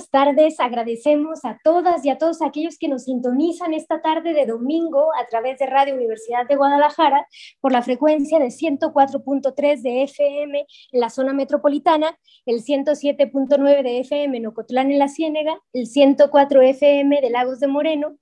Buenas tardes. Agradecemos a todas y a todos aquellos que nos sintonizan esta tarde de domingo a través de Radio Universidad de Guadalajara por la frecuencia de 104.3 de FM en la zona metropolitana, el 107.9 de FM en Ocotlán en la Ciénega, el 104 FM de Lagos de Moreno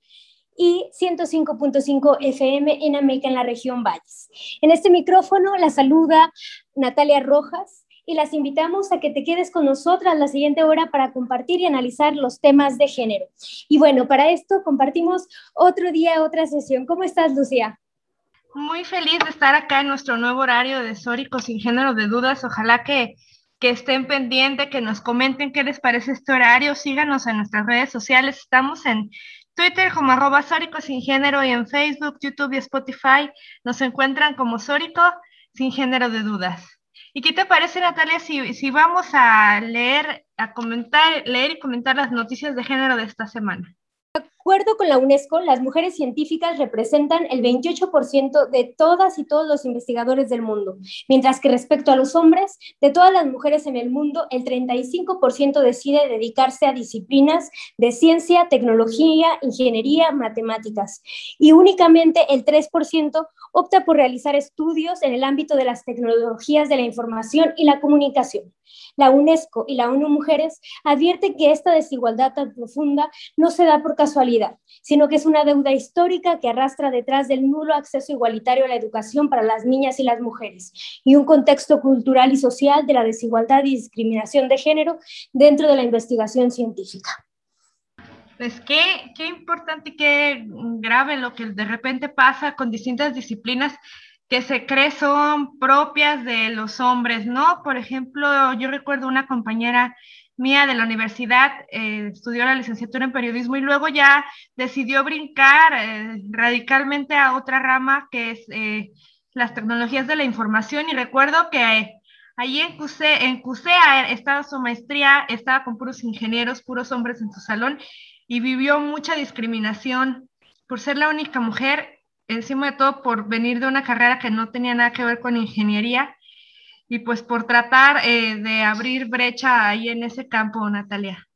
y 105.5 FM en Ameca en la región Valles. En este micrófono la saluda Natalia Rojas y las invitamos a que te quedes con nosotras la siguiente hora para compartir y analizar los temas de género. Y bueno, para esto compartimos otro día, otra sesión. ¿Cómo estás, Lucía? Muy feliz de estar acá en nuestro nuevo horario de Sórico sin género de dudas. Ojalá que, que estén pendientes, que nos comenten qué les parece este horario. Síganos en nuestras redes sociales. Estamos en Twitter como arroba Sórico sin género y en Facebook, YouTube y Spotify nos encuentran como Sórico sin género de dudas. ¿Y qué te parece, Natalia, si, si vamos a leer, a comentar, leer y comentar las noticias de género de esta semana? Acuerdo con la UNESCO, las mujeres científicas representan el 28% de todas y todos los investigadores del mundo, mientras que respecto a los hombres, de todas las mujeres en el mundo, el 35% decide dedicarse a disciplinas de ciencia, tecnología, ingeniería, matemáticas, y únicamente el 3% opta por realizar estudios en el ámbito de las tecnologías de la información y la comunicación. La UNESCO y la ONU Mujeres advierten que esta desigualdad tan profunda no se da por casualidad, sino que es una deuda histórica que arrastra detrás del nulo acceso igualitario a la educación para las niñas y las mujeres y un contexto cultural y social de la desigualdad y discriminación de género dentro de la investigación científica. Pues qué, qué importante y qué grave lo que de repente pasa con distintas disciplinas que se cree son propias de los hombres, ¿no? Por ejemplo, yo recuerdo una compañera mía de la universidad, eh, estudió la licenciatura en periodismo y luego ya decidió brincar eh, radicalmente a otra rama que es eh, las tecnologías de la información. Y recuerdo que allí en CUSE, en CUSEA estaba su maestría, estaba con puros ingenieros, puros hombres en su salón y vivió mucha discriminación por ser la única mujer encima de todo por venir de una carrera que no tenía nada que ver con ingeniería y pues por tratar eh, de abrir brecha ahí en ese campo, Natalia.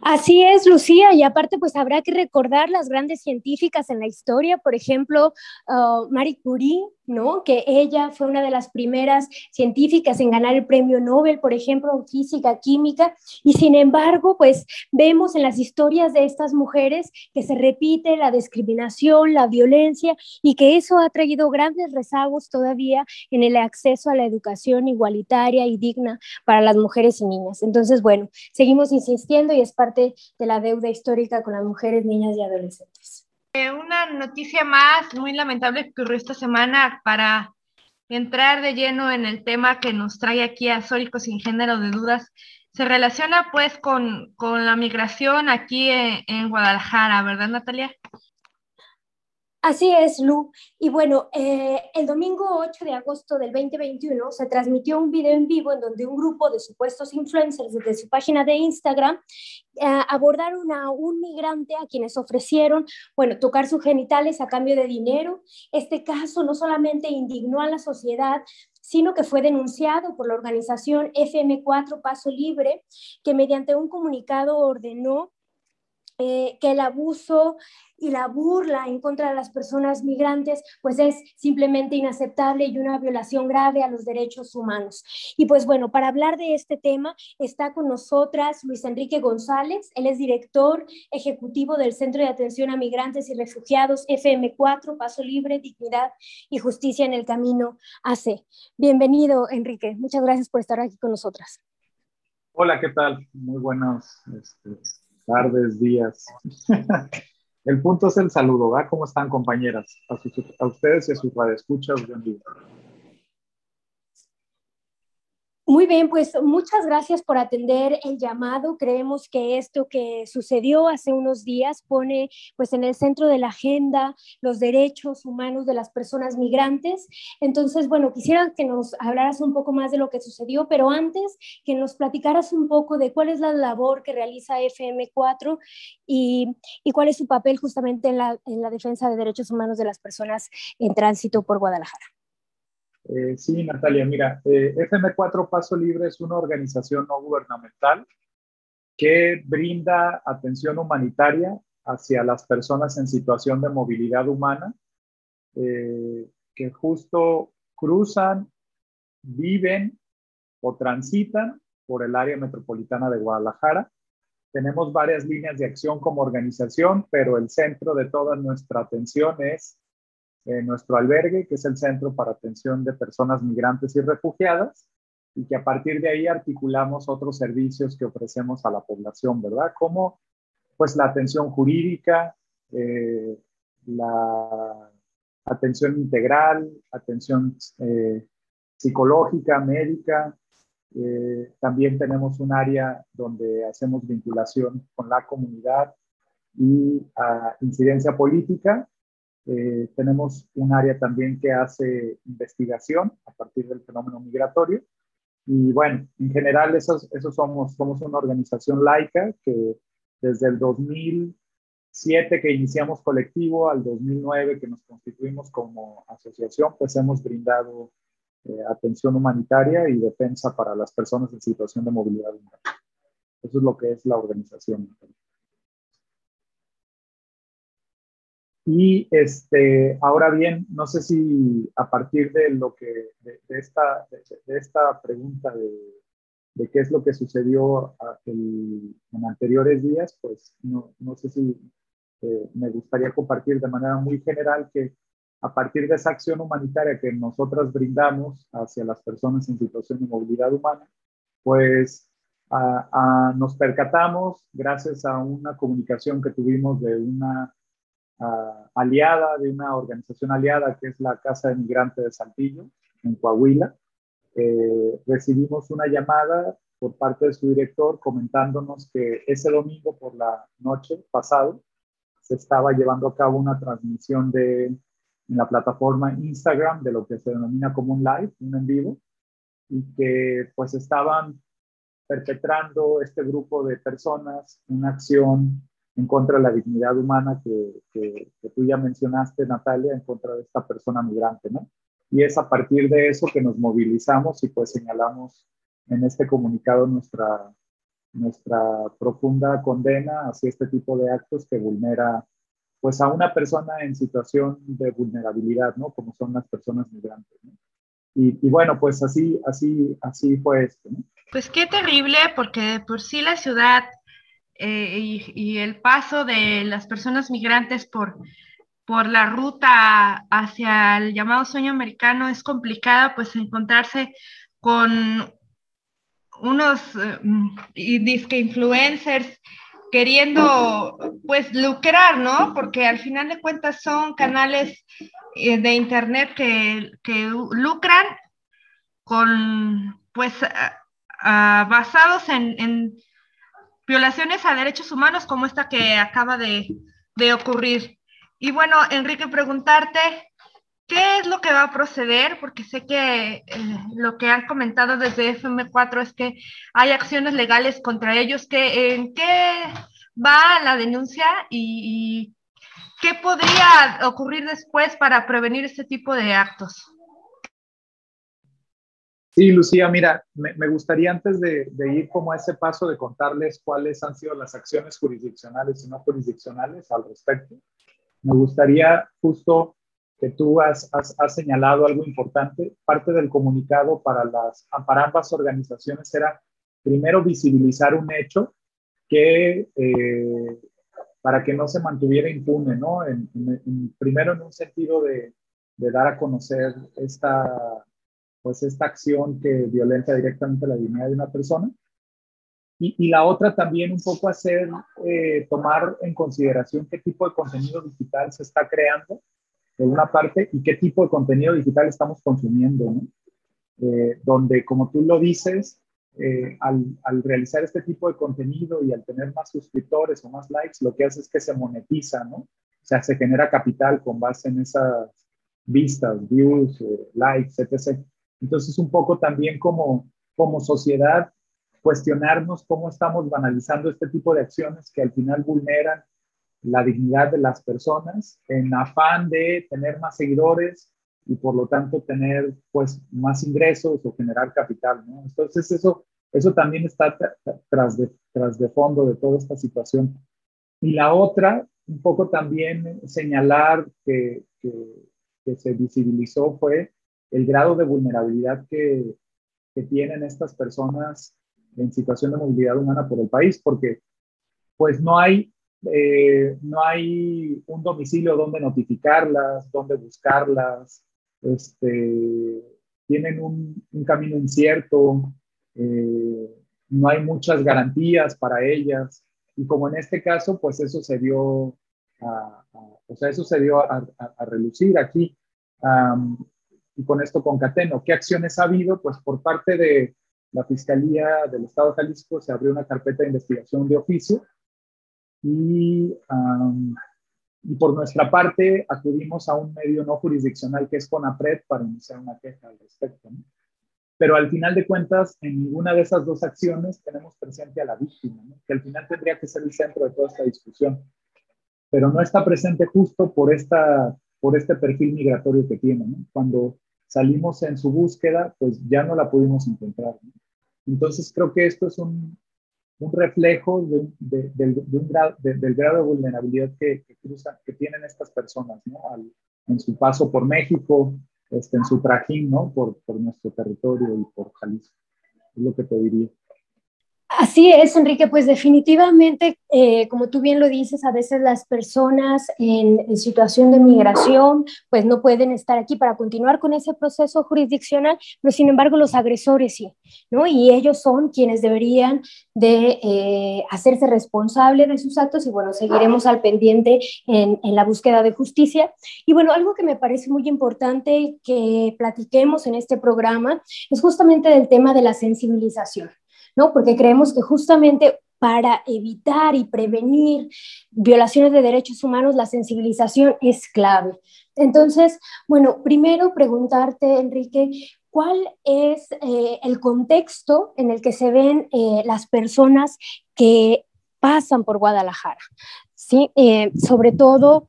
Así es, Lucía, y aparte pues habrá que recordar las grandes científicas en la historia, por ejemplo, uh, Marie Curie, ¿no? Que ella fue una de las primeras científicas en ganar el premio Nobel, por ejemplo, en física, química, y sin embargo, pues vemos en las historias de estas mujeres que se repite la discriminación, la violencia, y que eso ha traído grandes rezagos todavía en el acceso a la educación igualitaria y digna para las mujeres y niñas. Entonces, bueno, seguimos insistiendo y es parte de la deuda histórica con las mujeres, niñas y adolescentes. Eh, una noticia más muy lamentable que ocurrió esta semana para entrar de lleno en el tema que nos trae aquí a sin género de dudas. Se relaciona pues con, la migración aquí en Guadalajara, ¿verdad Natalia? Así es, Lu. Y bueno, eh, el domingo 8 de agosto del 2021 se transmitió un video en vivo en donde un grupo de supuestos influencers desde su página de Instagram eh, abordaron a un migrante a quienes ofrecieron, bueno, tocar sus genitales a cambio de dinero. Este caso no solamente indignó a la sociedad, sino que fue denunciado por la organización FM4 Paso Libre, que mediante un comunicado ordenó eh, que el abuso y la burla en contra de las personas migrantes, pues es simplemente inaceptable y una violación grave a los derechos humanos. Y pues bueno, para hablar de este tema está con nosotras Luis Enrique González, él es director ejecutivo del Centro de Atención a Migrantes y Refugiados FM4, Paso Libre, Dignidad y Justicia en el Camino AC. Bienvenido, Enrique. Muchas gracias por estar aquí con nosotras. Hola, ¿qué tal? Muy buenas este, tardes, días. El punto es el saludo, ¿verdad? ¿Cómo están, compañeras? A, ustedes y a sus radioescuchas, buen día. Muy bien, pues muchas gracias por atender el llamado. Creemos que esto que sucedió hace unos días pone pues en el centro de la agenda los derechos humanos de las personas migrantes. Entonces, bueno, quisiera que nos hablaras un poco más de lo que sucedió, pero antes que nos platicaras un poco de cuál es la labor que realiza FM4 y, y cuál es su papel justamente en la, en la defensa de derechos humanos de las personas en tránsito por Guadalajara. Eh, sí, Natalia, mira, eh, FM4 Paso Libre es una organización no gubernamental que brinda atención humanitaria hacia las personas en situación de movilidad humana, eh, que justo cruzan, viven o transitan por el área metropolitana de Guadalajara. Tenemos varias líneas de acción como organización, pero el centro de toda nuestra atención es nuestro albergue, que es el Centro para Atención de Personas Migrantes y Refugiadas, y que a partir de ahí articulamos otros servicios que ofrecemos a la población, ¿verdad? Como pues la atención jurídica, eh, la atención integral, atención eh, psicológica, médica. Eh, también tenemos un área donde hacemos vinculación con la comunidad y uh, incidencia política eh, tenemos un área también que hace investigación a partir del fenómeno migratorio. Y bueno, en general, esos, esos somos, somos una organización laica que desde el 2007 que iniciamos colectivo al 2009 que nos constituimos como asociación, pues hemos brindado eh, atención humanitaria y defensa para las personas en situación de movilidad humana. Eso es lo que es la organización. Y este, ahora bien, no sé si a partir de lo que, de, esta, de, esta pregunta de, de, qué es lo que sucedió en anteriores días, pues no, no sé si eh, me gustaría compartir de manera muy general que a partir de esa acción humanitaria que nosotras brindamos hacia las personas en situación de movilidad humana, pues nos percatamos, gracias a una comunicación que tuvimos de una aliada de una organización aliada que es la Casa de Migrante de Saltillo, en Coahuila. Eh, recibimos una llamada por parte de su director comentándonos que ese domingo por la noche pasado se estaba llevando a cabo una transmisión de, en la plataforma Instagram de lo que se denomina como un live, un en vivo, y que pues estaban perpetrando este grupo de personas una acción en contra de la dignidad humana que, que, tú ya mencionaste, Natalia, en contra de esta persona migrante, ¿no? Y es a partir de eso que nos movilizamos y pues señalamos en este comunicado nuestra, nuestra profunda condena hacia este tipo de actos que vulnera pues a una persona en situación de vulnerabilidad, ¿no? Como son las personas migrantes, ¿no? Y, bueno, pues así, así, así fue esto. ¿no? Pues qué terrible, porque por sí la ciudad eh, y, el paso de las personas migrantes por, por la ruta hacia el llamado sueño americano es complicada, pues encontrarse con unos eh, disque influencers queriendo pues lucrar, ¿no? Porque al final de cuentas son canales eh, de internet que, que lucran con pues basados en, violaciones a derechos humanos como esta que acaba de, ocurrir. Y bueno, Enrique, preguntarte, ¿qué es lo que va a proceder? Porque sé que eh, lo que han comentado desde FM4 es que hay acciones legales contra ellos. ¿Qué, ¿En qué va la denuncia y qué podría ocurrir después para prevenir este tipo de actos? Sí, Lucía, mira, me, gustaría antes de, ir como a ese paso de contarles cuáles han sido las acciones jurisdiccionales y no jurisdiccionales al respecto. Me gustaría justo que tú has, señalado algo importante. Parte del comunicado para, las, para ambas organizaciones era primero visibilizar un hecho que eh, para que no se mantuviera impune, ¿no? primero en un sentido de dar a conocer esta pues esta acción que violenta directamente la dignidad de una persona. y, la otra también un poco hacer, eh, tomar en consideración qué tipo de contenido digital se está creando, de una parte, y qué tipo de contenido digital estamos consumiendo, ¿no? Eh, donde, como tú lo dices, eh, al, al, realizar este tipo de contenido y al tener más suscriptores o más likes, lo que hace es que se monetiza, ¿no? O sea, se genera capital con base en esas vistas, views, likes, etc. Entonces, un poco también como, como sociedad, cuestionarnos cómo estamos banalizando este tipo de acciones que al final vulneran la dignidad de las personas en afán de tener más seguidores y por lo tanto tener pues más ingresos o generar capital, ¿no? Entonces eso, eso también está tras de, tras de fondo de toda esta situación. Y la otra, un poco también señalar que, que, que se visibilizó fue el grado de vulnerabilidad que, tienen estas personas en situación de movilidad humana por el país, porque pues no hay, eh, no hay un domicilio donde notificarlas, donde buscarlas, este, tienen un, camino incierto, eh, no hay muchas garantías para ellas, y como en este caso, pues eso se dio a, o sea, eso se dio a, relucir aquí. Y con esto concateno, ¿qué acciones ha habido? Pues por parte de, la Fiscalía del Estado de Jalisco se abrió una carpeta de investigación de oficio y, y por nuestra parte acudimos a un medio no jurisdiccional que es CONAPRED para iniciar una queja al respecto. Pero al final de cuentas, en ninguna de esas dos acciones tenemos presente a la víctima, que al final tendría que ser el centro de toda esta discusión. Pero no está presente justo por, esta, por este perfil migratorio que tiene. Cuando salimos en su búsqueda, pues ya no la pudimos encontrar. Entonces creo que esto es un, un reflejo de, de, de, un grado, del grado de vulnerabilidad que, que, que tienen estas personas ¿no? en su paso por México, este, en su trajín ¿no? por, por nuestro territorio y por Jalisco. Es lo que te diría. Así es, Enrique, pues definitivamente, eh, como tú bien lo dices, a veces las personas en, situación de migración pues no pueden estar aquí para continuar con ese proceso jurisdiccional, pero sin embargo los agresores sí, ¿no? Y ellos son quienes deberían de eh, hacerse responsables de sus actos y bueno, seguiremos al pendiente en, en la búsqueda de justicia. Y bueno, algo que me parece muy importante que platiquemos en este programa es justamente del tema de la sensibilización. ¿No? Porque creemos que justamente para evitar y prevenir violaciones de derechos humanos, la sensibilización es clave. Entonces, bueno, primero preguntarte, Enrique, ¿cuál es eh, el contexto en el que se ven eh, las personas que pasan por Guadalajara? ¿Sí? Eh, sobre todo,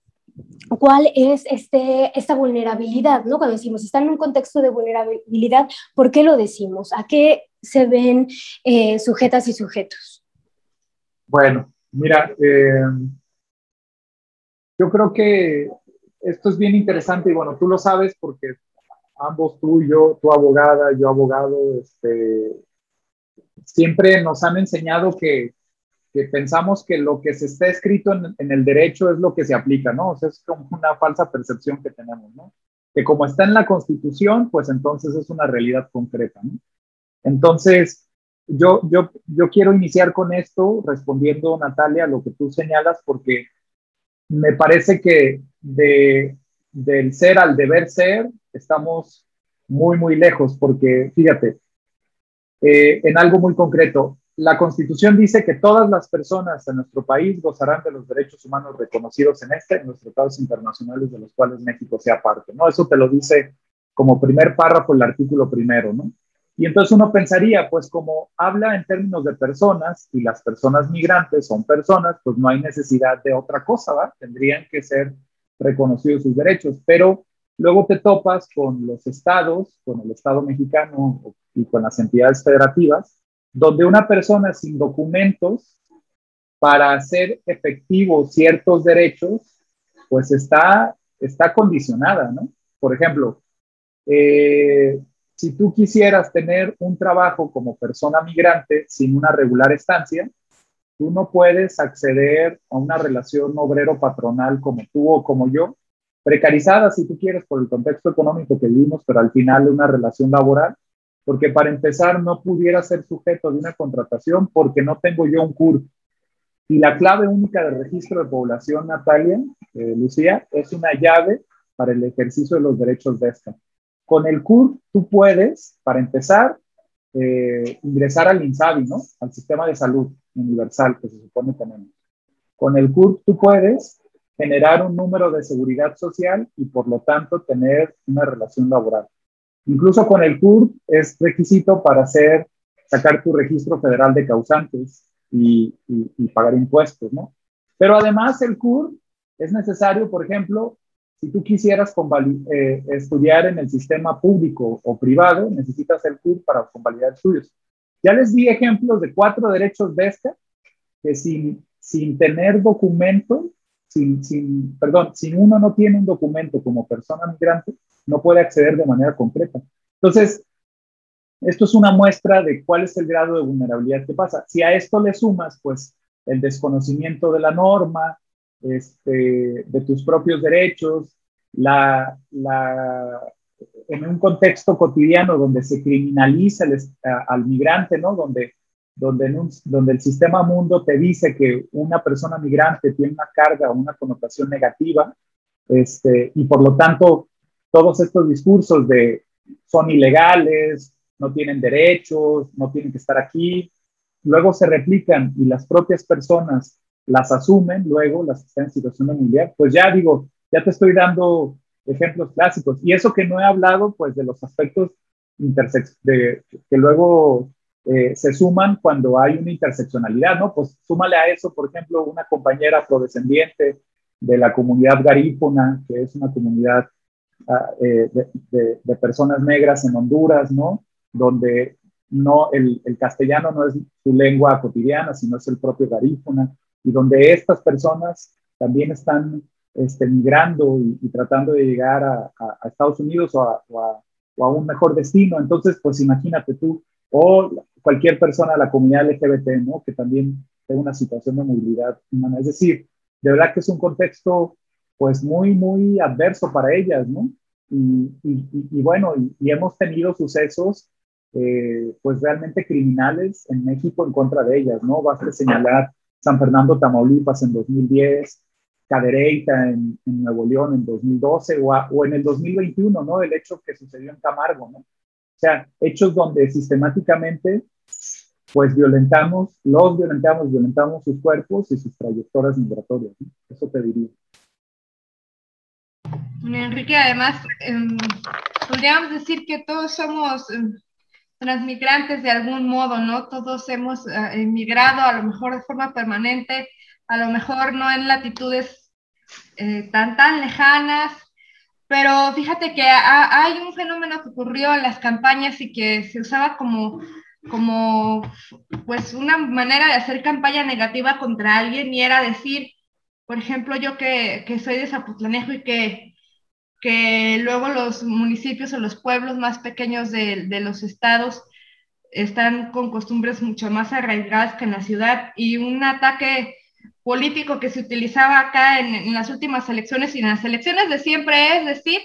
¿cuál es este, esta vulnerabilidad? ¿no? Cuando decimos, están en un contexto de vulnerabilidad, ¿por qué lo decimos? ¿A qué se ven eh, sujetas y sujetos? Bueno, mira, eh, yo creo que esto es bien interesante y bueno, tú lo sabes porque ambos, tú y yo, tu abogada, yo abogado, este, siempre nos han enseñado que, que, pensamos que lo que se está escrito en, en, el derecho es lo que se aplica, ¿no? O sea, es como una falsa percepción que tenemos, ¿no? Que como está en la Constitución, pues entonces es una realidad concreta, ¿no? Entonces, yo, yo, yo quiero iniciar con esto respondiendo, Natalia, a lo que tú señalas, porque me parece que de, del ser al deber ser estamos muy, muy lejos, porque fíjate, eh, en algo muy concreto, la Constitución dice que todas las personas en nuestro país gozarán de los derechos humanos reconocidos en este, en los tratados internacionales de los cuales México sea parte, ¿no? Eso te lo dice como primer párrafo el artículo primero, ¿no? Y entonces uno pensaría, pues como habla en términos de personas y las personas migrantes son personas, pues no hay necesidad de otra cosa, ¿va? Tendrían que ser reconocidos sus derechos, pero luego te topas con los estados, con el Estado mexicano y con las entidades federativas, donde una persona sin documentos para hacer efectivos ciertos derechos, pues está, está condicionada, ¿no? Por ejemplo, eh, si tú quisieras tener un trabajo como persona migrante sin una regular estancia, tú no puedes acceder a una relación obrero-patronal como tú o como yo, precarizada si tú quieres por el contexto económico que vivimos, pero al final una relación laboral, porque para empezar no pudiera ser sujeto de una contratación porque no tengo yo un CURP. Y la clave única del registro de población, Natalia, eh, Lucía, es una llave para el ejercicio de los derechos de esta. Con el CURP tú puedes, para empezar, eh, ingresar al INSABI, ¿no? Al sistema de salud universal que se supone que tenemos. Con el CURP tú puedes generar un número de seguridad social y por lo tanto tener una relación laboral. Incluso con el CURP es requisito para hacer, sacar tu registro federal de causantes y, pagar impuestos, ¿no? Pero además el CURP es necesario, por ejemplo, si tú quisieras eh, estudiar en el sistema público o privado, necesitas el CURP para convalidar estudios. Ya les di ejemplos de cuatro derechos de esta que sin, sin tener documento, sin, sin, perdón, si uno no tiene un documento como persona migrante, no puede acceder de manera concreta. Entonces, esto es una muestra de cuál es el grado de vulnerabilidad que pasa. Si a esto le sumas, pues, el desconocimiento de la norma, este, de tus propios derechos, en un contexto cotidiano donde se criminaliza al migrante, ¿no? Donde, donde, donde el sistema mundo te dice que una persona migrante tiene una carga o una connotación negativa, este, y por lo tanto todos estos discursos de son ilegales, no tienen derechos, no tienen que estar aquí, luego se replican y las propias personas las asumen, luego las que están en situación familiar, pues ya digo, ya te estoy dando ejemplos clásicos. Y eso que no he hablado, pues de los aspectos de, que luego eh, se suman cuando hay una interseccionalidad, ¿no? Pues súmale a eso, por ejemplo, una compañera afrodescendiente de la comunidad garífuna, que es una comunidad ah, eh, de, personas negras en Honduras, ¿no? Donde no, el, el, castellano no es su lengua cotidiana, sino es el propio garífuna, y donde estas personas también están este, migrando y, tratando de llegar a, Estados Unidos o a, un mejor destino. Entonces, pues imagínate tú, o cualquier persona de la comunidad LGBT, ¿no? Que también tenga una situación de movilidad humana. Es decir, de verdad que es un contexto, pues muy, muy adverso para ellas, ¿no? Y, y, bueno, y, hemos tenido sucesos, eh, pues realmente criminales en México en contra de ellas, ¿no? Basta señalar San Fernando, Tamaulipas en 2010, Cadereyta en, Nuevo León en 2012 o, en el 2021, ¿no? El hecho que sucedió en Camargo, ¿no? O sea, hechos donde sistemáticamente, pues violentamos, los violentamos, violentamos sus cuerpos y sus trayectorias migratorias. Eso te diría. Enrique, además, em, podríamos decir que todos somos em, transmigrantes de algún modo, ¿no? Todos hemos eh, emigrado, a lo mejor de forma permanente, a lo mejor no en latitudes eh, tan, tan lejanas, pero fíjate que hay un fenómeno que ocurrió en las campañas y que se usaba como, como pues una manera de hacer campaña negativa contra alguien y era decir, por ejemplo, yo que, que soy de Zapotlanejo y que, que luego los municipios o los pueblos más pequeños de, de los estados están con costumbres mucho más arraigadas que en la ciudad y un ataque político que se utilizaba acá en, las últimas elecciones y en las elecciones de siempre es decir,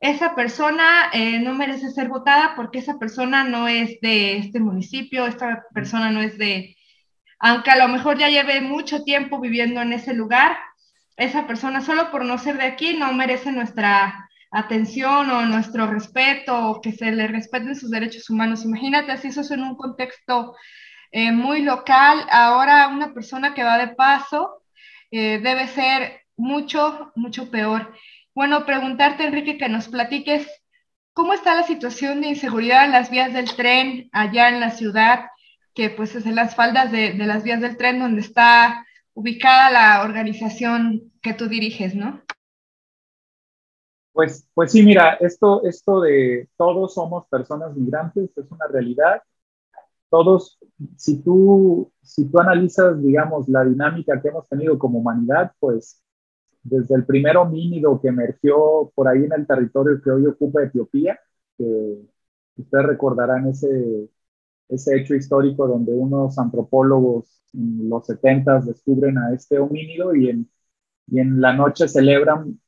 esa persona eh, no merece ser votada porque esa persona no es de este municipio, esta persona no es de, aunque a lo mejor ya lleve mucho tiempo viviendo en ese lugar, esa persona solo por no ser de aquí no merece nuestra atención o nuestro respeto o que se le respeten sus derechos humanos. Imagínate así eso es en un contexto eh, muy local. Ahora una persona que va de paso eh, debe ser mucho, mucho peor. Bueno, preguntarte, Enrique, que nos platiques cómo está la situación de inseguridad en las vías del tren allá en la ciudad, que pues es en las faldas de, de las vías del tren donde está ubicada la organización que tú diriges, ¿no? Pues, pues sí, mira, esto, esto de todos somos personas migrantes es una realidad todos, si tú, si tú analizas, digamos, la dinámica que hemos tenido como humanidad, pues desde el primer homínido que emergió por ahí en el territorio que hoy ocupa Etiopía, que ustedes recordarán ese, ese hecho histórico donde unos antropólogos en los 70 descubren a este homínido y en, y en la noche celebran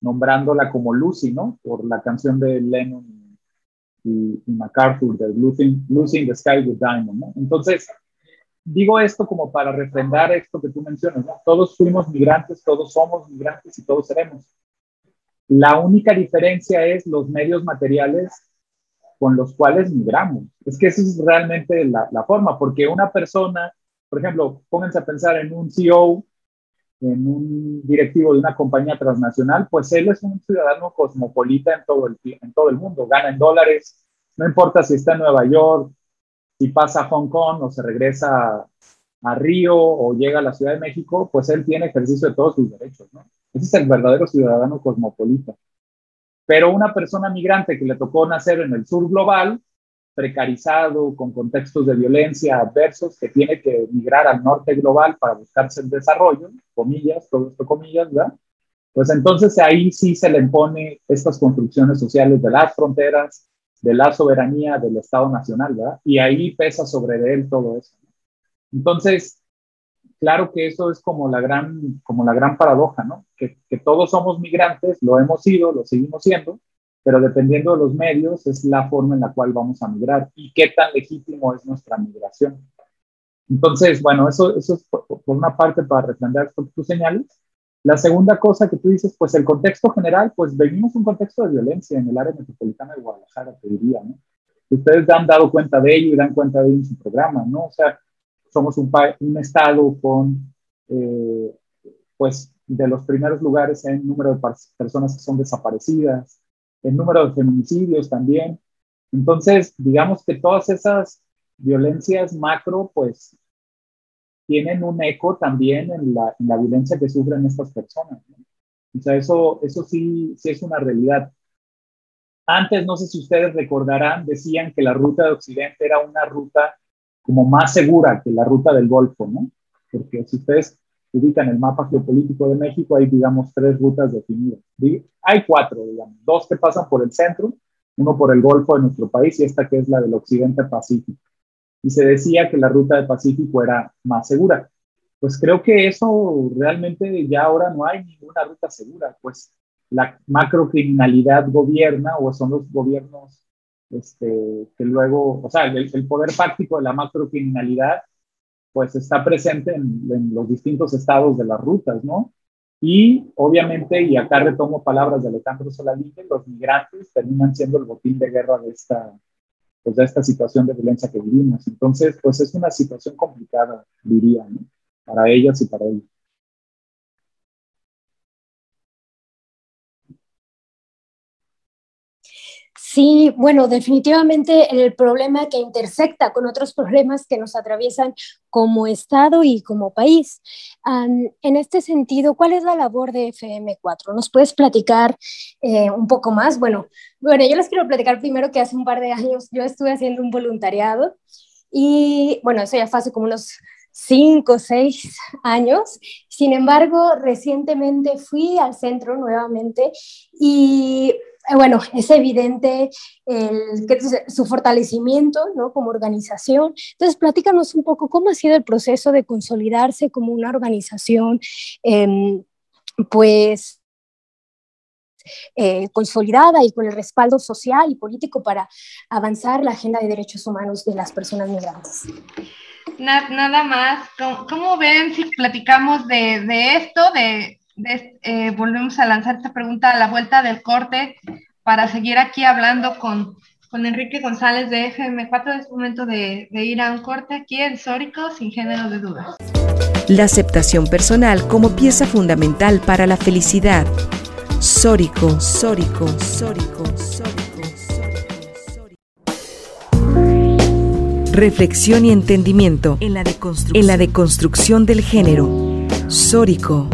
nombrándola como Lucy, ¿no? Por la canción de Lennon y, MacArthur de Losing, Losing, the Sky with Diamond. ¿no? Entonces, digo esto como para refrendar esto que tú mencionas. ¿no? Todos fuimos migrantes, todos somos migrantes y todos seremos. La única diferencia es los medios materiales con los cuales migramos. Es que esa es realmente la, forma, porque una persona, por ejemplo, pónganse a pensar en un CEO en un directivo de una compañía transnacional, pues él es un ciudadano cosmopolita en todo el, mundo, gana en dólares, no importa si está en Nueva York, si pasa a Hong Kong o se regresa a Río o llega a la Ciudad de México, pues él tiene ejercicio de todos sus derechos. Ese es el verdadero ciudadano cosmopolita. Pero una persona migrante que le tocó nacer en el sur global, precarizado, con contextos de violencia adversos, que tiene que migrar al norte global para buscarse el desarrollo, comillas, todo esto comillas, ¿verdad? Pues entonces ahí sí se le impone estas construcciones sociales de las fronteras, de la soberanía del Estado Nacional, ¿verdad? Y ahí pesa sobre él todo eso. Entonces, claro que eso es como la gran, como la gran paradoja, ¿no? Que, todos somos migrantes, lo hemos sido, lo seguimos siendo, pero dependiendo de los medios es la forma en la cual vamos a migrar y qué tan legítimo es nuestra migración. Entonces, bueno, eso, es por, una parte para refrendar tus señales. La segunda cosa que tú dices, pues el contexto general, pues vivimos un contexto de violencia en el área metropolitana de Guadalajara, te diría, ¿no? Ustedes han dado cuenta de ello y dan cuenta de ello en su programa, ¿no? O sea, somos un, un estado con, eh, pues, de los primeros lugares en número de personas que son desaparecidas, el número de feminicidios también. Entonces, digamos que todas esas violencias macro, pues, tienen un eco también en la, en la violencia que sufren estas personas. O sea, eso, eso sí, sí es una realidad. Antes, no sé si ustedes recordarán, decían que la ruta de Occidente era una ruta como más segura que la ruta del Golfo, ¿no? Porque si ustedes ubican el mapa geopolítico de México, hay, digamos, tres rutas definidas. Hay cuatro, digamos, dos que pasan por el centro, uno por el Golfo de nuestro país y esta que es la del Occidente Pacífico. Y se decía que la ruta del Pacífico era más segura. Pues creo que eso realmente ya ahora no hay ninguna ruta segura, pues la macrocriminalidad gobierna o son los gobiernos este, que luego, o sea, el, el poder fáctico de la macrocriminalidad pues está presente en, los distintos estados de las rutas, ¿no? Y obviamente, y acá retomo palabras de Alejandro Solalinde, los migrantes terminan siendo el botín de guerra de esta, pues de esta situación de violencia que vivimos. Entonces, pues es una situación complicada, diría, ¿no? Para ellas y para ellos. Sí, bueno, definitivamente el problema que intersecta con otros problemas que nos atraviesan como Estado y como país. en este sentido, ¿cuál es la labor de FM4? ¿Nos puedes platicar eh, un poco más? Bueno, bueno, yo les quiero platicar primero que hace un par de años yo estuve haciendo un voluntariado y bueno, eso ya fue hace como unos cinco o seis años. Sin embargo, recientemente fui al centro nuevamente y eh, bueno, es evidente su fortalecimiento ¿no? como organización. Entonces, platícanos un poco cómo ha sido el proceso de consolidarse como una organización, em, pues, eh, consolidada y con el respaldo social y político para avanzar la agenda de derechos humanos de las personas migrantes. Nada más, ¿cómo, ven si platicamos de, de esto, de eh, volvemos a lanzar esta pregunta a la vuelta del corte para seguir aquí hablando con, con Enrique González de FM4. Es momento de, de ir a un corte aquí en Sórico sin género de dudas. La aceptación personal como pieza fundamental para la felicidad. Sórico, Sórico, Sórico, Sórico. Reflexión y entendimiento en la deconstrucción, en la deconstrucción del género. Sórico.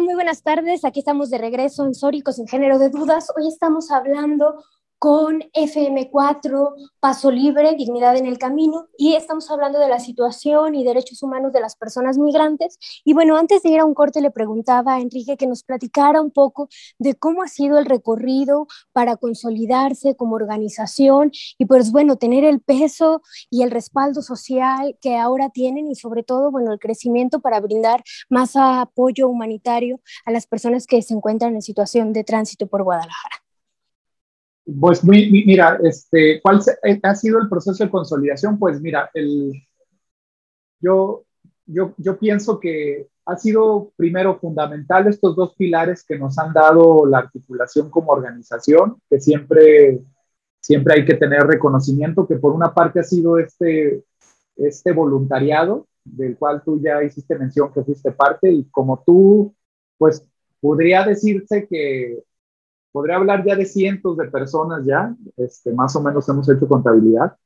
muy buenas tardes. Aquí estamos de regreso en Sóricos sin género de dudas. Hoy estamos hablando con FM4, Paso Libre, Dignidad en el Camino, y estamos hablando de la situación y derechos humanos de las personas migrantes. Y bueno, antes de ir a un corte le preguntaba a Enrique que nos platicara un poco de cómo ha sido el recorrido para consolidarse como organización y pues bueno, tener el peso y el respaldo social que ahora tienen y sobre todo, bueno, el crecimiento para brindar más apoyo humanitario a las personas que se encuentran en situación de tránsito por Guadalajara. Pues mira, este, ¿cuál ha sido el proceso de consolidación? Pues mira, el, yo, yo, yo pienso que ha sido primero fundamental estos dos pilares que nos han dado la articulación como organización, que siempre, siempre hay que tener reconocimiento, que por una parte ha sido este, este voluntariado, del cual tú ya hiciste mención que fuiste parte, y como tú, pues podría decirse que podría hablar ya de cientos de personas ya, este, más o menos hemos hecho contabilidad,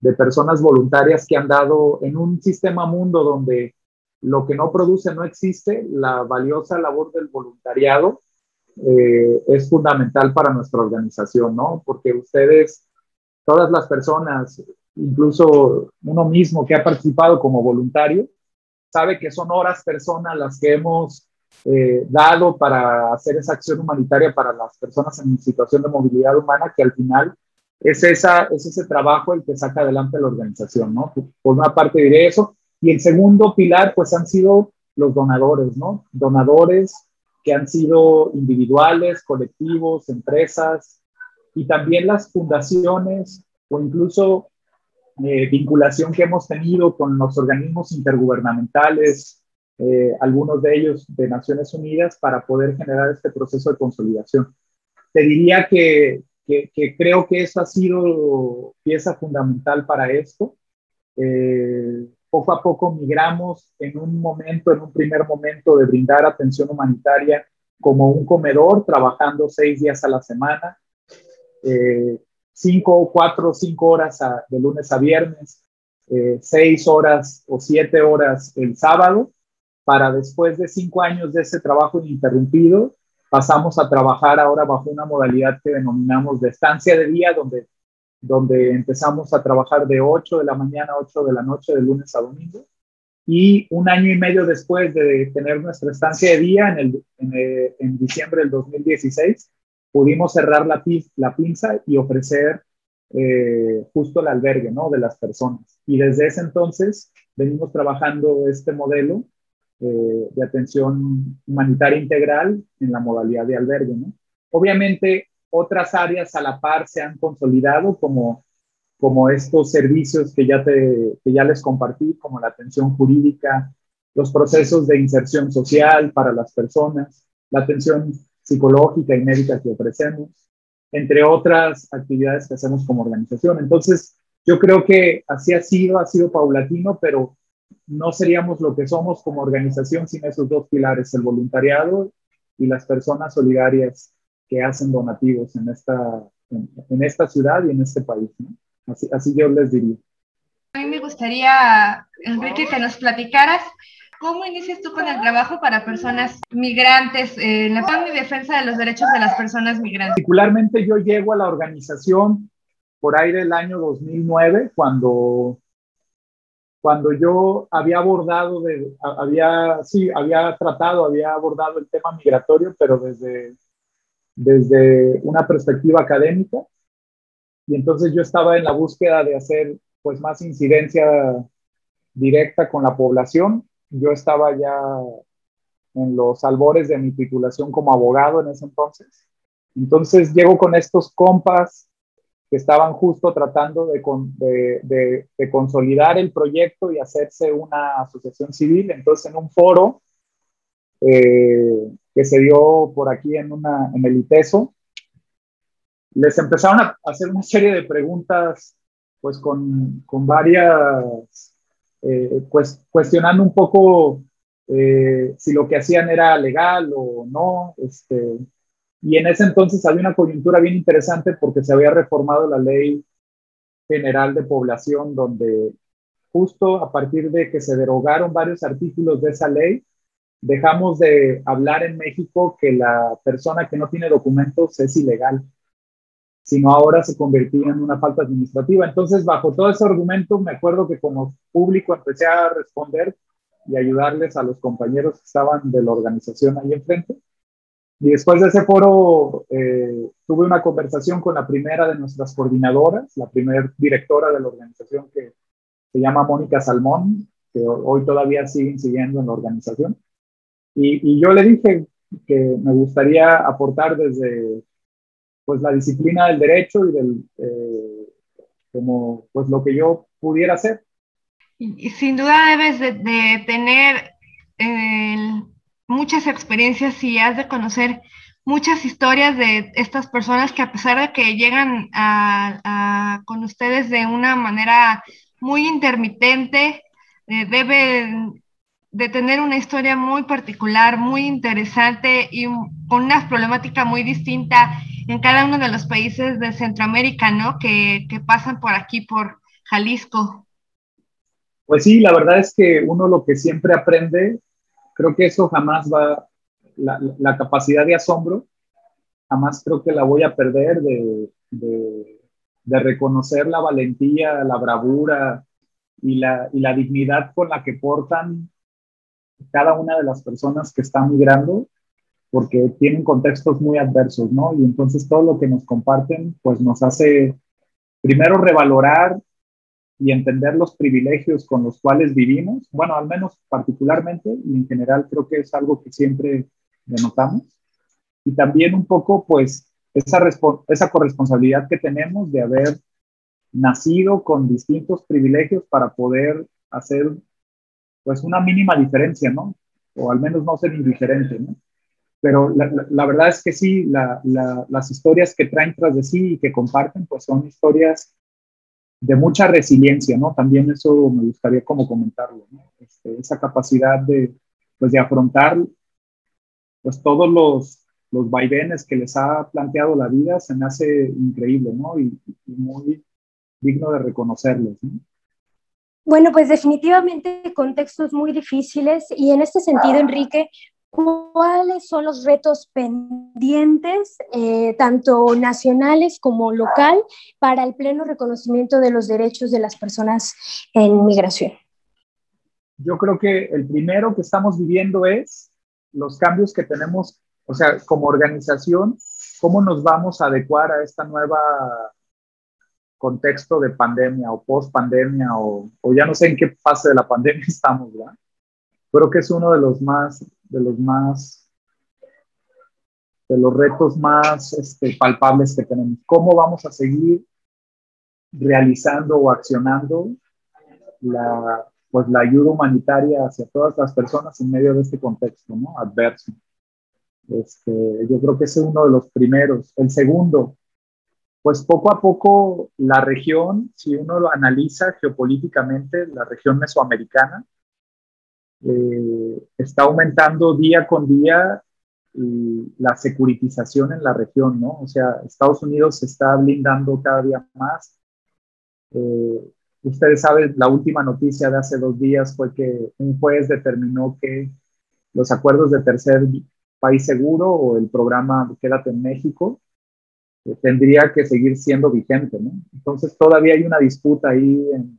de personas voluntarias que han dado en un sistema mundo donde lo que no produce no existe, la valiosa labor del voluntariado eh, es fundamental para nuestra organización, ¿no? Porque ustedes, todas las personas, incluso uno mismo que ha participado como voluntario, sabe que son horas personas las que hemos eh, dado para hacer esa acción humanitaria para las personas en situación de movilidad humana, que al final es, esa, es ese trabajo el que saca adelante la organización, ¿no? Por una parte diré eso. Y el segundo pilar, pues han sido los donadores, ¿no? Donadores que han sido individuales, colectivos, empresas, y también las fundaciones o incluso eh, vinculación que hemos tenido con los organismos intergubernamentales, eh, algunos de ellos de Naciones Unidas, para poder generar este proceso de consolidación. Te diría que, que, creo que eso ha sido pieza fundamental para esto. Eh, poco a poco migramos en un momento, en un primer momento de brindar atención humanitaria como un comedor, trabajando seis días a la semana, eh, cinco, cuatro, cinco horas de lunes a viernes, seis horas o siete horas el sábado, para después de cinco años de ese trabajo ininterrumpido, pasamos a trabajar ahora bajo una modalidad que denominamos de estancia de día, donde, donde empezamos a trabajar de 8 de la mañana a 8 de la noche, de lunes a domingo. Y un año y medio después de tener nuestra estancia de día, en, el, en, en diciembre del 2016, pudimos cerrar la, la pinza y ofrecer eh, justo el albergue ¿no? de las personas. Y desde ese entonces venimos trabajando este modelo eh, de atención humanitaria integral en la modalidad de albergue. ¿no? Obviamente, otras áreas a la par se han consolidado como, como estos servicios que ya, te, que ya les compartí, como la atención jurídica, los procesos de inserción social para las personas, la atención psicológica y médica que ofrecemos, entre otras actividades que hacemos como organización. Entonces, yo creo que así ha sido, ha sido paulatino, pero no seríamos lo que somos como organización sin esos dos pilares, el voluntariado y las personas solidarias que hacen donativos en esta, en, esta ciudad y en este país. Así, así yo les diría. A mí me gustaría, Enrique, que nos platicaras ¿Cómo inicias tú con el trabajo para personas migrantes en la y defensa de los derechos de las personas migrantes? Particularmente yo llego a la organización por ahí del año 2009, cuando cuando yo había abordado, de, había, sí, había tratado, había abordado el tema migratorio, pero desde, desde una perspectiva académica. Y entonces yo estaba en la búsqueda de hacer pues más incidencia directa con la población. Yo estaba ya en los albores de mi titulación como abogado en ese entonces. Entonces llego con estos compas que estaban justo tratando de, de, de, consolidar el proyecto y hacerse una asociación civil. Entonces, en un foro eh, que se dio por aquí en, una, en el ITESO, les empezaron a hacer una serie de preguntas, pues con, con varias, eh, pues cuestionando un poco eh, si lo que hacían era legal o no, este, y en ese entonces había una coyuntura bien interesante porque se había reformado la ley general de población donde justo a partir de que se derogaron varios artículos de esa ley, dejamos de hablar en México que la persona que no tiene documentos es ilegal. sino ahora se convertía en una falta administrativa. Entonces, bajo todo ese argumento, me acuerdo que como público empecé a responder y ayudarles a los compañeros que estaban de la organización ahí enfrente. Y después de ese foro eh, tuve una conversación con la primera de nuestras coordinadoras, la primera directora de la organización que se llama Mónica Salmón, que hoy todavía siguen siguiendo en la organización. Y, yo le dije que me gustaría aportar desde pues la disciplina del derecho y del eh, como pues lo que yo pudiera hacer. Sin duda debes de, tener eh, muchas experiencias y has de conocer muchas historias de estas personas que a pesar de que llegan con ustedes de una manera muy intermitente, eh, deben de tener una historia muy particular, muy interesante y con una problemática muy distinta en cada uno de los países de Centroamérica, ¿no? Que pasan por aquí, por Jalisco. Pues sí, la verdad es que uno lo que siempre aprende, creo que eso jamás va, la, la capacidad de asombro, jamás creo que la voy a perder de, de, de reconocer la valentía, la bravura y la, y la dignidad con la que portan cada una de las personas que están migrando, porque tienen contextos muy adversos, ¿no? Y entonces todo lo que nos comparten, pues nos hace primero revalorar y entender los privilegios con los cuales vivimos, bueno, al menos particularmente, y en general creo que es algo que siempre denotamos, y también un poco, pues, esa, esa corresponsabilidad que tenemos de haber nacido con distintos privilegios para poder hacer pues una mínima diferencia, ¿no? O al menos no ser indiferente, ¿no? Pero la, verdad es que sí, la, las historias que traen tras de sí y que comparten, pues son historias de mucha resiliencia, ¿no? También eso me gustaría como comentarlo, ¿no? Este, esa capacidad de, pues de afrontar, pues todos los, los vaivenes que les ha planteado la vida, se me hace increíble, ¿no? Y, y muy digno de reconocerlos, ¿no? Bueno, pues definitivamente contextos muy difíciles y en este sentido, Enrique, ¿cuáles son los retos pendientes, eh, tanto nacionales como local, para el pleno reconocimiento de los derechos de las personas en migración? Yo creo que el primero que estamos viviendo es los cambios que tenemos, o sea, como organización, cómo nos vamos a adecuar a esta nueva contexto de pandemia o post pandemia o, o, ya no sé en qué fase de la pandemia estamos, ¿verdad? Creo que es uno de los más, de los más, de los retos más este, palpables que tenemos. ¿Cómo vamos a seguir realizando o accionando la, pues, la ayuda humanitaria hacia todas las personas en medio de este contexto, ¿no? Adverso. Este, yo creo que ese es uno de los primeros. El segundo, pues poco a poco la región, si uno lo analiza geopolíticamente, la región mesoamericana, eh, está aumentando día con día la securitización en la región, ¿no? O sea, Estados Unidos se está blindando cada día más. Eh, ustedes saben, la última noticia de hace dos días fue que un juez determinó que los acuerdos de tercer país seguro o el programa Quédate en México tendría que seguir siendo vigente, ¿no? Entonces todavía hay una disputa ahí en,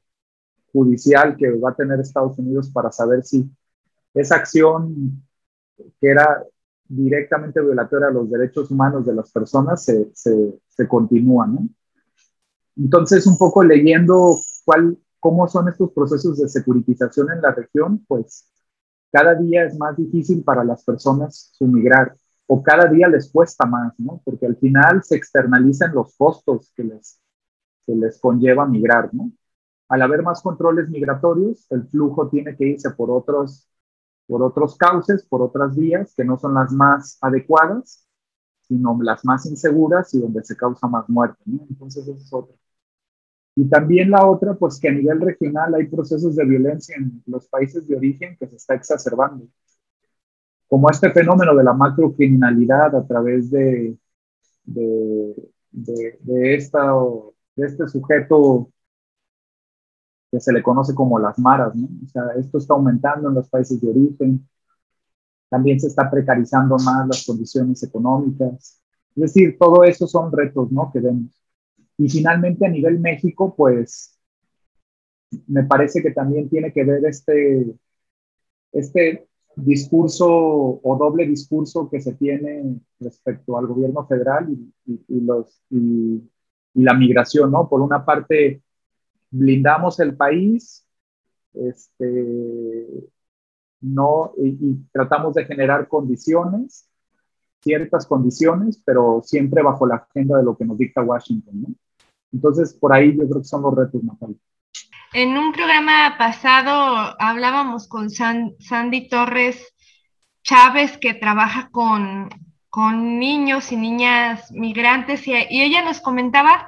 judicial que va a tener Estados Unidos para saber si esa acción que era directamente violatoria a los derechos humanos de las personas se, se, continúa. Entonces, un poco leyendo cuál, cómo son estos procesos de securitización en la región, pues cada día es más difícil para las personas su migrar o cada día les cuesta más, ¿no? Porque al final se externalizan los costos que les, les conlleva migrar, ¿no? Al haber más controles migratorios, el flujo tiene que irse por otros, por otros cauces, por otras vías que no son las más adecuadas, sino las más inseguras y donde se causa más muerte, ¿no? Entonces, eso es otra. Y también la otra, pues que a nivel regional hay procesos de violencia en los países de origen que se está exacerbando como este fenómeno de la macrocriminalidad a través de, de, de, esta, de este sujeto que se le conoce como las maras, ¿no? O sea, esto está aumentando en los países de origen, también se está precarizando más las condiciones económicas Es decir, todo eso son retos, ¿no? Que vemos. Y finalmente a nivel México, pues me parece que también tiene que ver este, este discurso o doble discurso que se tiene respecto al gobierno federal y, los, y, la migración, ¿no? Por una parte, blindamos el país, este, no, y, tratamos de generar condiciones, ciertas condiciones, pero siempre bajo la agenda de lo que nos dicta Washington, ¿no? Entonces, por ahí yo creo que son los retos, Natalia. En un programa pasado hablábamos con Sandy Torres Chávez, que trabaja con, con niños y niñas migrantes, y, ella nos comentaba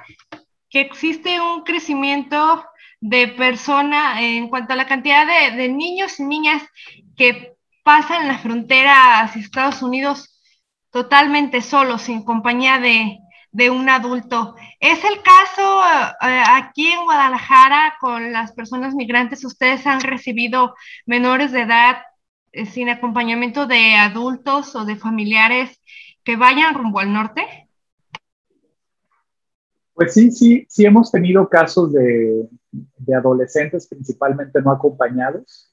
que existe un crecimiento de personas en cuanto a la cantidad de, niños y niñas que pasan la frontera hacia Estados Unidos totalmente solos, sin compañía de, de un adulto. ¿Es el caso eh, aquí en Guadalajara con las personas migrantes? ¿Ustedes han recibido menores de edad eh, sin acompañamiento de adultos o de familiares que vayan rumbo al norte? Pues sí, sí, sí hemos tenido casos de, adolescentes principalmente no acompañados,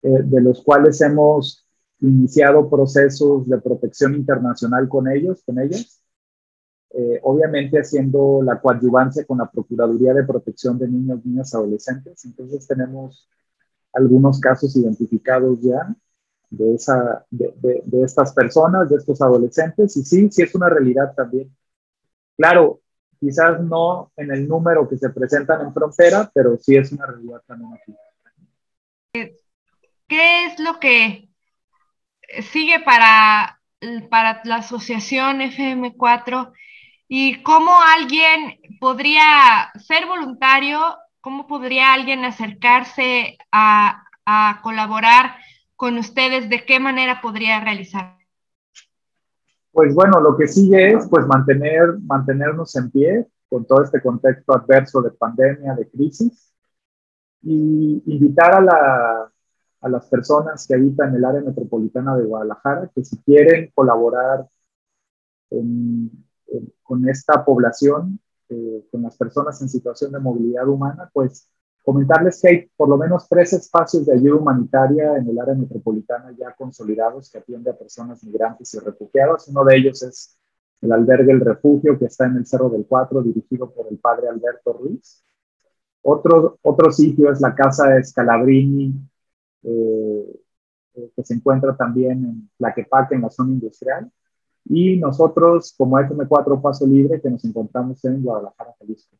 eh, de los cuales hemos iniciado procesos de protección internacional con ellos, con ellas eh, obviamente haciendo la coadyuvancia con la Procuraduría de Protección de Niños, Niñas, Adolescentes. Entonces tenemos algunos casos identificados ya de, esa, de, de, estas personas, de estos adolescentes, y sí, sí es una realidad también. Claro, quizás no en el número que se presentan en frontera, pero sí es una realidad también aquí. ¿Qué es lo que sigue para, para la asociación FM4 y cómo alguien podría ser voluntario, cómo podría alguien acercarse a, colaborar con ustedes, de qué manera podría realizar. Pues bueno, lo que sigue es pues mantener, mantenernos en pie con todo este contexto adverso de pandemia, de crisis, y invitar a, la, a las personas que habitan el área metropolitana de Guadalajara que si quieren colaborar con esta población, eh, con las personas en situación de movilidad humana, pues comentarles que hay por lo menos tres espacios de ayuda humanitaria en el área metropolitana ya consolidados que atiende a personas migrantes y refugiadas. Uno de ellos es el albergue El Refugio, que está en el Cerro del Cuatro, dirigido por el padre Alberto Ruiz. Otro, otro sitio es la Casa de Scalabrini, eh, eh, que se encuentra también en Tlaquepaque, en la zona industrial y nosotros como FM4 Paso Libre que nos encontramos en Guadalajara, Jalisco.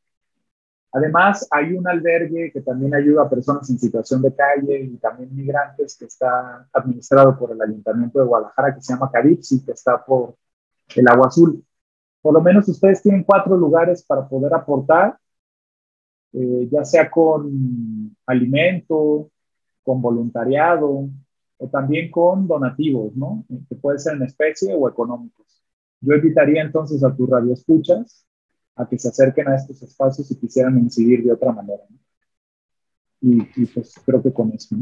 Además, hay un albergue que también ayuda a personas en situación de calle y también migrantes que está administrado por el Ayuntamiento de Guadalajara que se llama Caripsi, que está por el Agua Azul. Por lo menos ustedes tienen cuatro lugares para poder aportar, eh, ya sea con alimento, con voluntariado, o también con donativos, ¿no? Que puede ser en especie o económicos. Yo invitaría entonces a tus radioescuchas a que se acerquen a estos espacios y quisieran incidir de otra manera. Y, pues creo que con eso.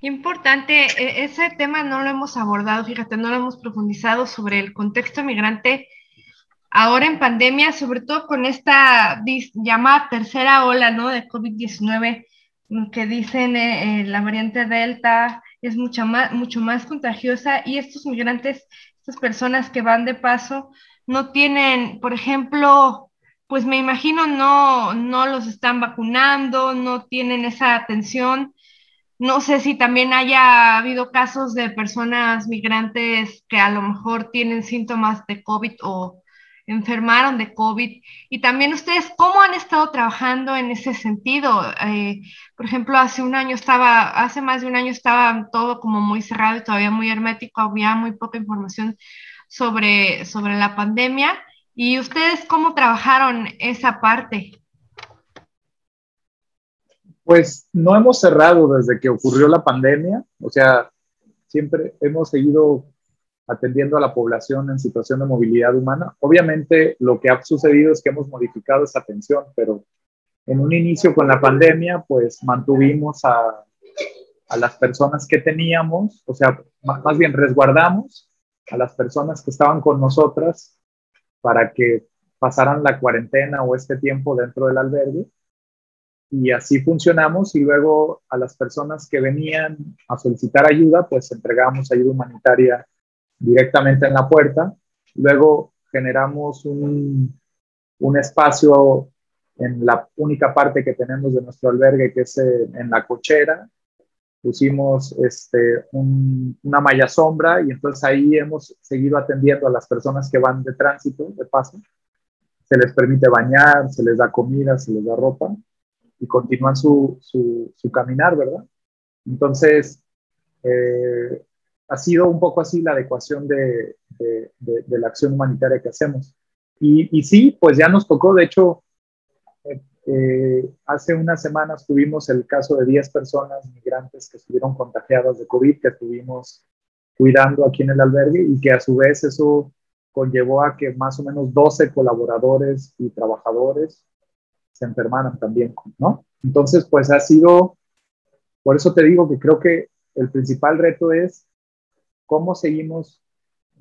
Importante, e, ese tema no lo hemos abordado, fíjate, no lo hemos profundizado sobre el contexto migrante ahora en pandemia, sobre todo con esta llamada tercera ola, ¿no? De COVID-19 que dicen eh, eh, la variante Delta es mucho más, mucho más contagiosa y estos migrantes, estas personas que van de paso, no tienen, por ejemplo, pues me imagino no, no los están vacunando, no tienen esa atención. No sé si también haya habido casos de personas migrantes que a lo mejor tienen síntomas de COVID o, enfermaron de COVID y también ustedes cómo han estado trabajando en ese sentido. Eh, por ejemplo, hace un año estaba, hace más de un año estaba todo como muy cerrado y todavía muy hermético, había muy poca información sobre, sobre la pandemia. ¿Y ustedes cómo trabajaron esa parte? Pues no hemos cerrado desde que ocurrió la pandemia, o sea, siempre hemos seguido atendiendo a la población en situación de movilidad humana. Obviamente lo que ha sucedido es que hemos modificado esa atención, pero en un inicio con la pandemia, pues mantuvimos a, a las personas que teníamos, o sea, más bien resguardamos a las personas que estaban con nosotras para que pasaran la cuarentena o este tiempo dentro del albergue. Y así funcionamos y luego a las personas que venían a solicitar ayuda, pues entregamos ayuda humanitaria directamente en la puerta. Luego generamos un, un espacio en la única parte que tenemos de nuestro albergue, que es eh, en la cochera. Pusimos este, una malla sombra y entonces ahí hemos seguido atendiendo a las personas que van de tránsito, de paso. Se les permite bañar, se les da comida, se les da ropa y continúan su, su, su caminar, ¿verdad? Entonces, eh, ha sido un poco así la adecuación de, de, de, la acción humanitaria que hacemos. Y, y, sí, pues ya nos tocó, de hecho, eh, hace unas semanas tuvimos el caso de 10 personas migrantes que estuvieron contagiadas de COVID, que estuvimos cuidando aquí en el albergue y que a su vez eso conllevó a que más o menos 12 colaboradores y trabajadores se enfermaran también, ¿no? Entonces, pues ha sido, por eso te digo que creo que el principal reto es cómo seguimos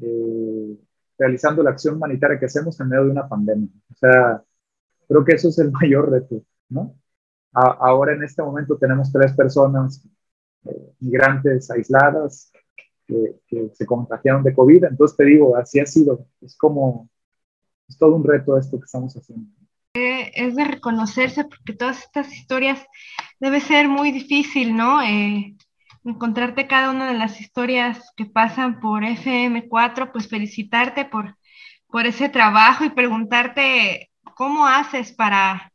eh, realizando la acción humanitaria que hacemos en medio de una pandemia. O sea, creo que eso es el mayor reto, ¿no? ahora en este momento tenemos tres personas eh, migrantes aisladas que, que, se contagiaron de COVID, entonces te digo, así ha sido, es como, es todo un reto esto que estamos haciendo. Es de reconocerse porque todas estas historias debe ser muy difícil, ¿no? Eh, encontrarte cada una de las historias que pasan por FM4, pues felicitarte por, por ese trabajo y preguntarte cómo haces para,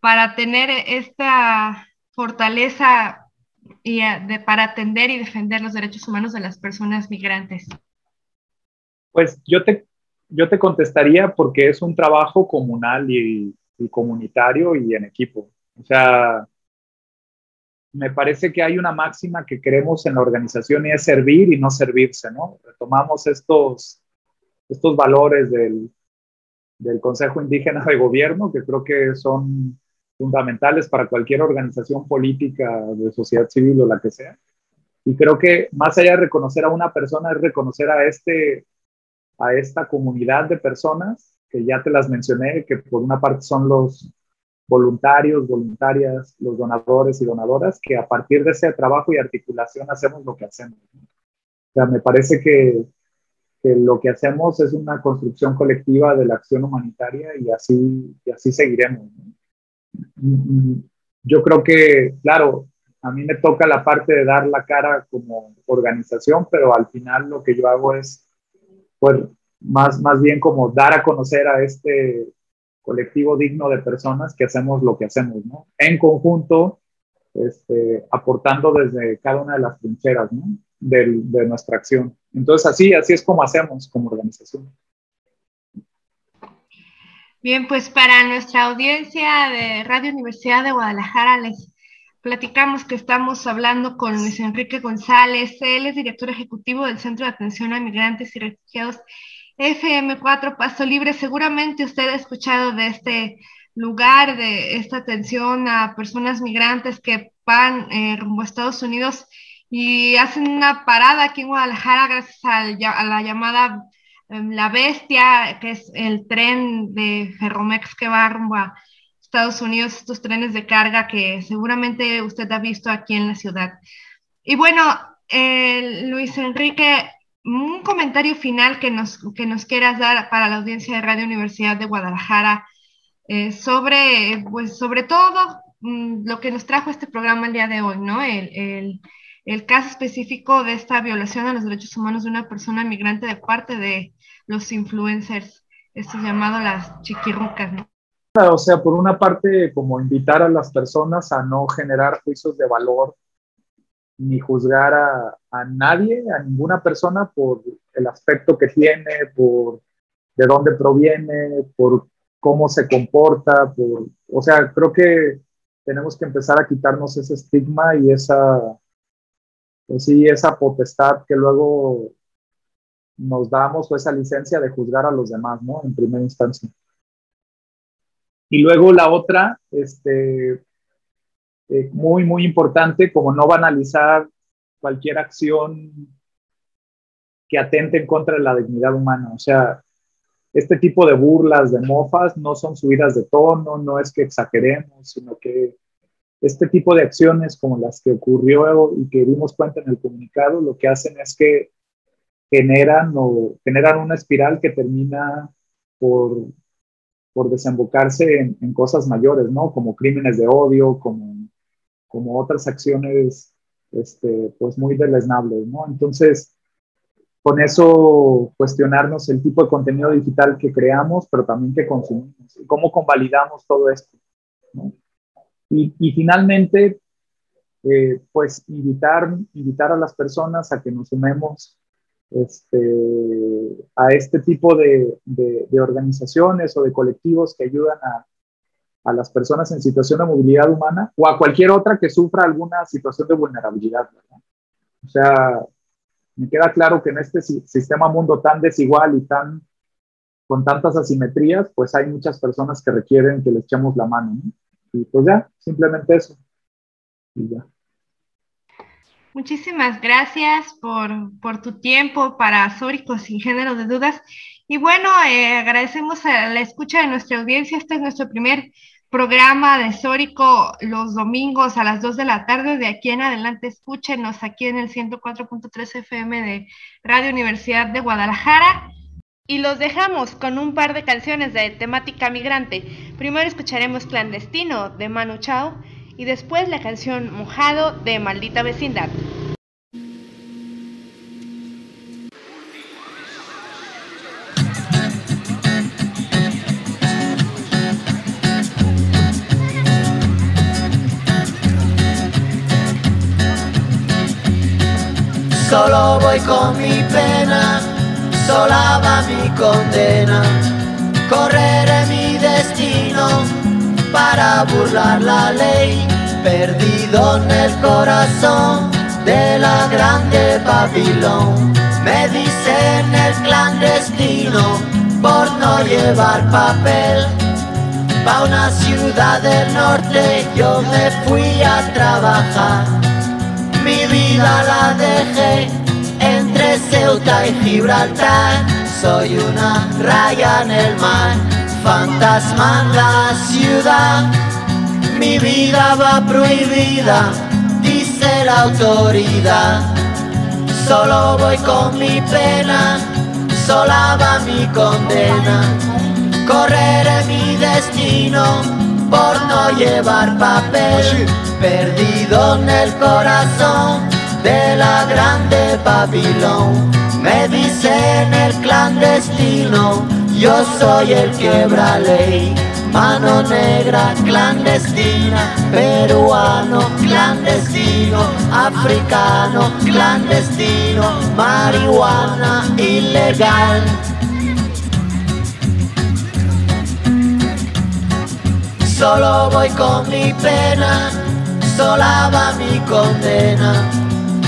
para tener esta fortaleza y eh, de, para atender y defender los derechos humanos de las personas migrantes. Pues yo te, yo te contestaría porque es un trabajo comunal y, y comunitario y en equipo. O sea, me parece que hay una máxima que queremos en la organización y es servir y no servirse, ¿no? Retomamos estos, estos valores del, del Consejo Indígena de Gobierno que creo que son fundamentales para cualquier organización política de sociedad civil o la que sea. Y creo que más allá de reconocer a una persona es reconocer a, este, a esta comunidad de personas que ya te las mencioné, que por una parte son los voluntarios, voluntarias, los donadores y donadoras, que a partir de ese trabajo y articulación hacemos lo que hacemos. O sea, me parece que, lo que hacemos es una construcción colectiva de la acción humanitaria y así, y así seguiremos. Yo creo que, claro, a mí me toca la parte de dar la cara como organización, pero al final lo que yo hago es, pues, más, más bien como dar a conocer a este colectivo digno de personas que hacemos lo que hacemos, ¿no? En conjunto, este, aportando desde cada una de las trincheras, ¿no? De nuestra acción. Entonces, así, así es como hacemos como organización. Bien, pues para nuestra audiencia de Radio Universidad de Guadalajara les platicamos que estamos hablando con Luis Enrique González, él es director ejecutivo del Centro de Atención a Migrantes y Refugiados FM4 Paso Libre, seguramente usted ha escuchado de este lugar, de esta atención a personas migrantes que van eh, rumbo a Estados Unidos y hacen una parada aquí en Guadalajara gracias a la llamada em, La Bestia, que es el tren de Ferromex que va rumbo a Estados Unidos, estos trenes de carga que seguramente usted ha visto aquí en la ciudad. Y bueno, eh, Luis Enrique, un comentario final que nos, que nos quieras dar para la audiencia de Radio Universidad de Guadalajara eh, sobre, pues, sobre todo mm, lo que nos trajo este programa el día de hoy, ¿no? El, el, caso específico de esta violación a los derechos humanos de una persona migrante de parte de los influencers, estos llamados las chiquirrucas, ¿no? O sea, por una parte, como invitar a las personas a no generar juicios de valor ni juzgar a, a, nadie, a ninguna persona por el aspecto que tiene, por de dónde proviene, por cómo se comporta, por, o sea, creo que tenemos que empezar a quitarnos ese estigma y esa, pues sí, esa potestad que luego nos damos o esa licencia de juzgar a los demás, ¿no? En primera instancia. Y luego la otra, este, eh, muy, muy importante, como no banalizar cualquier acción que atenten contra la dignidad humana. O sea, este tipo de burlas, de mofas, no son subidas de tono, no es que exageremos, sino que este tipo de acciones como las que ocurrió y que dimos cuenta en el comunicado, lo que hacen es que generan o generan una espiral que termina por, por desembocarse en, cosas mayores, ¿no? Como crímenes de odio, como, como otras acciones, este, pues muy deleznables, ¿no? Entonces, con eso cuestionarnos el tipo de contenido digital que creamos, pero también que consumimos, y cómo convalidamos todo esto, ¿no? Y, y finalmente, eh, pues invitar, invitar a las personas a que nos sumemos este, a este tipo de, de, organizaciones o de colectivos que ayudan a, a, las personas en situación de movilidad humana o a cualquier otra que sufra alguna situación de vulnerabilidad. O sea, me queda claro que en este sistema mundo tan desigual y tan con tantas asimetrías, pues hay muchas personas que requieren que les echemos la mano. Pues ya, simplemente eso. Y ya. Muchísimas gracias por, por tu tiempo para Sórico sin género de dudas. Y bueno, eh, agradecemos a la escucha de nuestra audiencia. Este es nuestro primer programa de Sórico los domingos a las 2 de la tarde. De aquí en adelante, escúchenos aquí en el 104.3 FM de Radio Universidad de Guadalajara. Y los dejamos con un par de canciones de temática migrante. Primero escucharemos Clandestino de Manu Chao y después la canción Mojado de Maldita Vecindad. Solo voy con mi pena, sola va mi condena, correré mi destino para burlar la ley, perdido en el corazón de la grande Babilón. Me dicen el clandestino por no llevar papel. Pa' una ciudad del norte yo me fui a trabajar. Mi vida la dejé entre Ceuta y Gibraltar. Soy una raya en el mar fantasma en la ciudad. Mi vida va prohibida, dice la autoridad. Solo voy con mi pena, sola va mi condena. Correré mi destino por no llevar papel, perdido en el corazón de la grande Babilón. Me dicen el clandestino yo soy el quebra ley, mano negra clandestina, peruano clandestino, africano clandestino, marihuana ilegal. Solo voy con mi pena, sola va mi condena,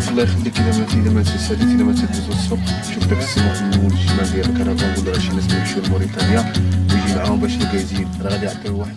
شوف الله يخليك اذا ما اذا ما تسالي اذا ما تدوز السوق شوف داك السماح من الشمال ديال الكرفان ولا شي ناس يمشيو لموريتانيا ويجي معاهم باش يزيد راه غادي يعطيو واحد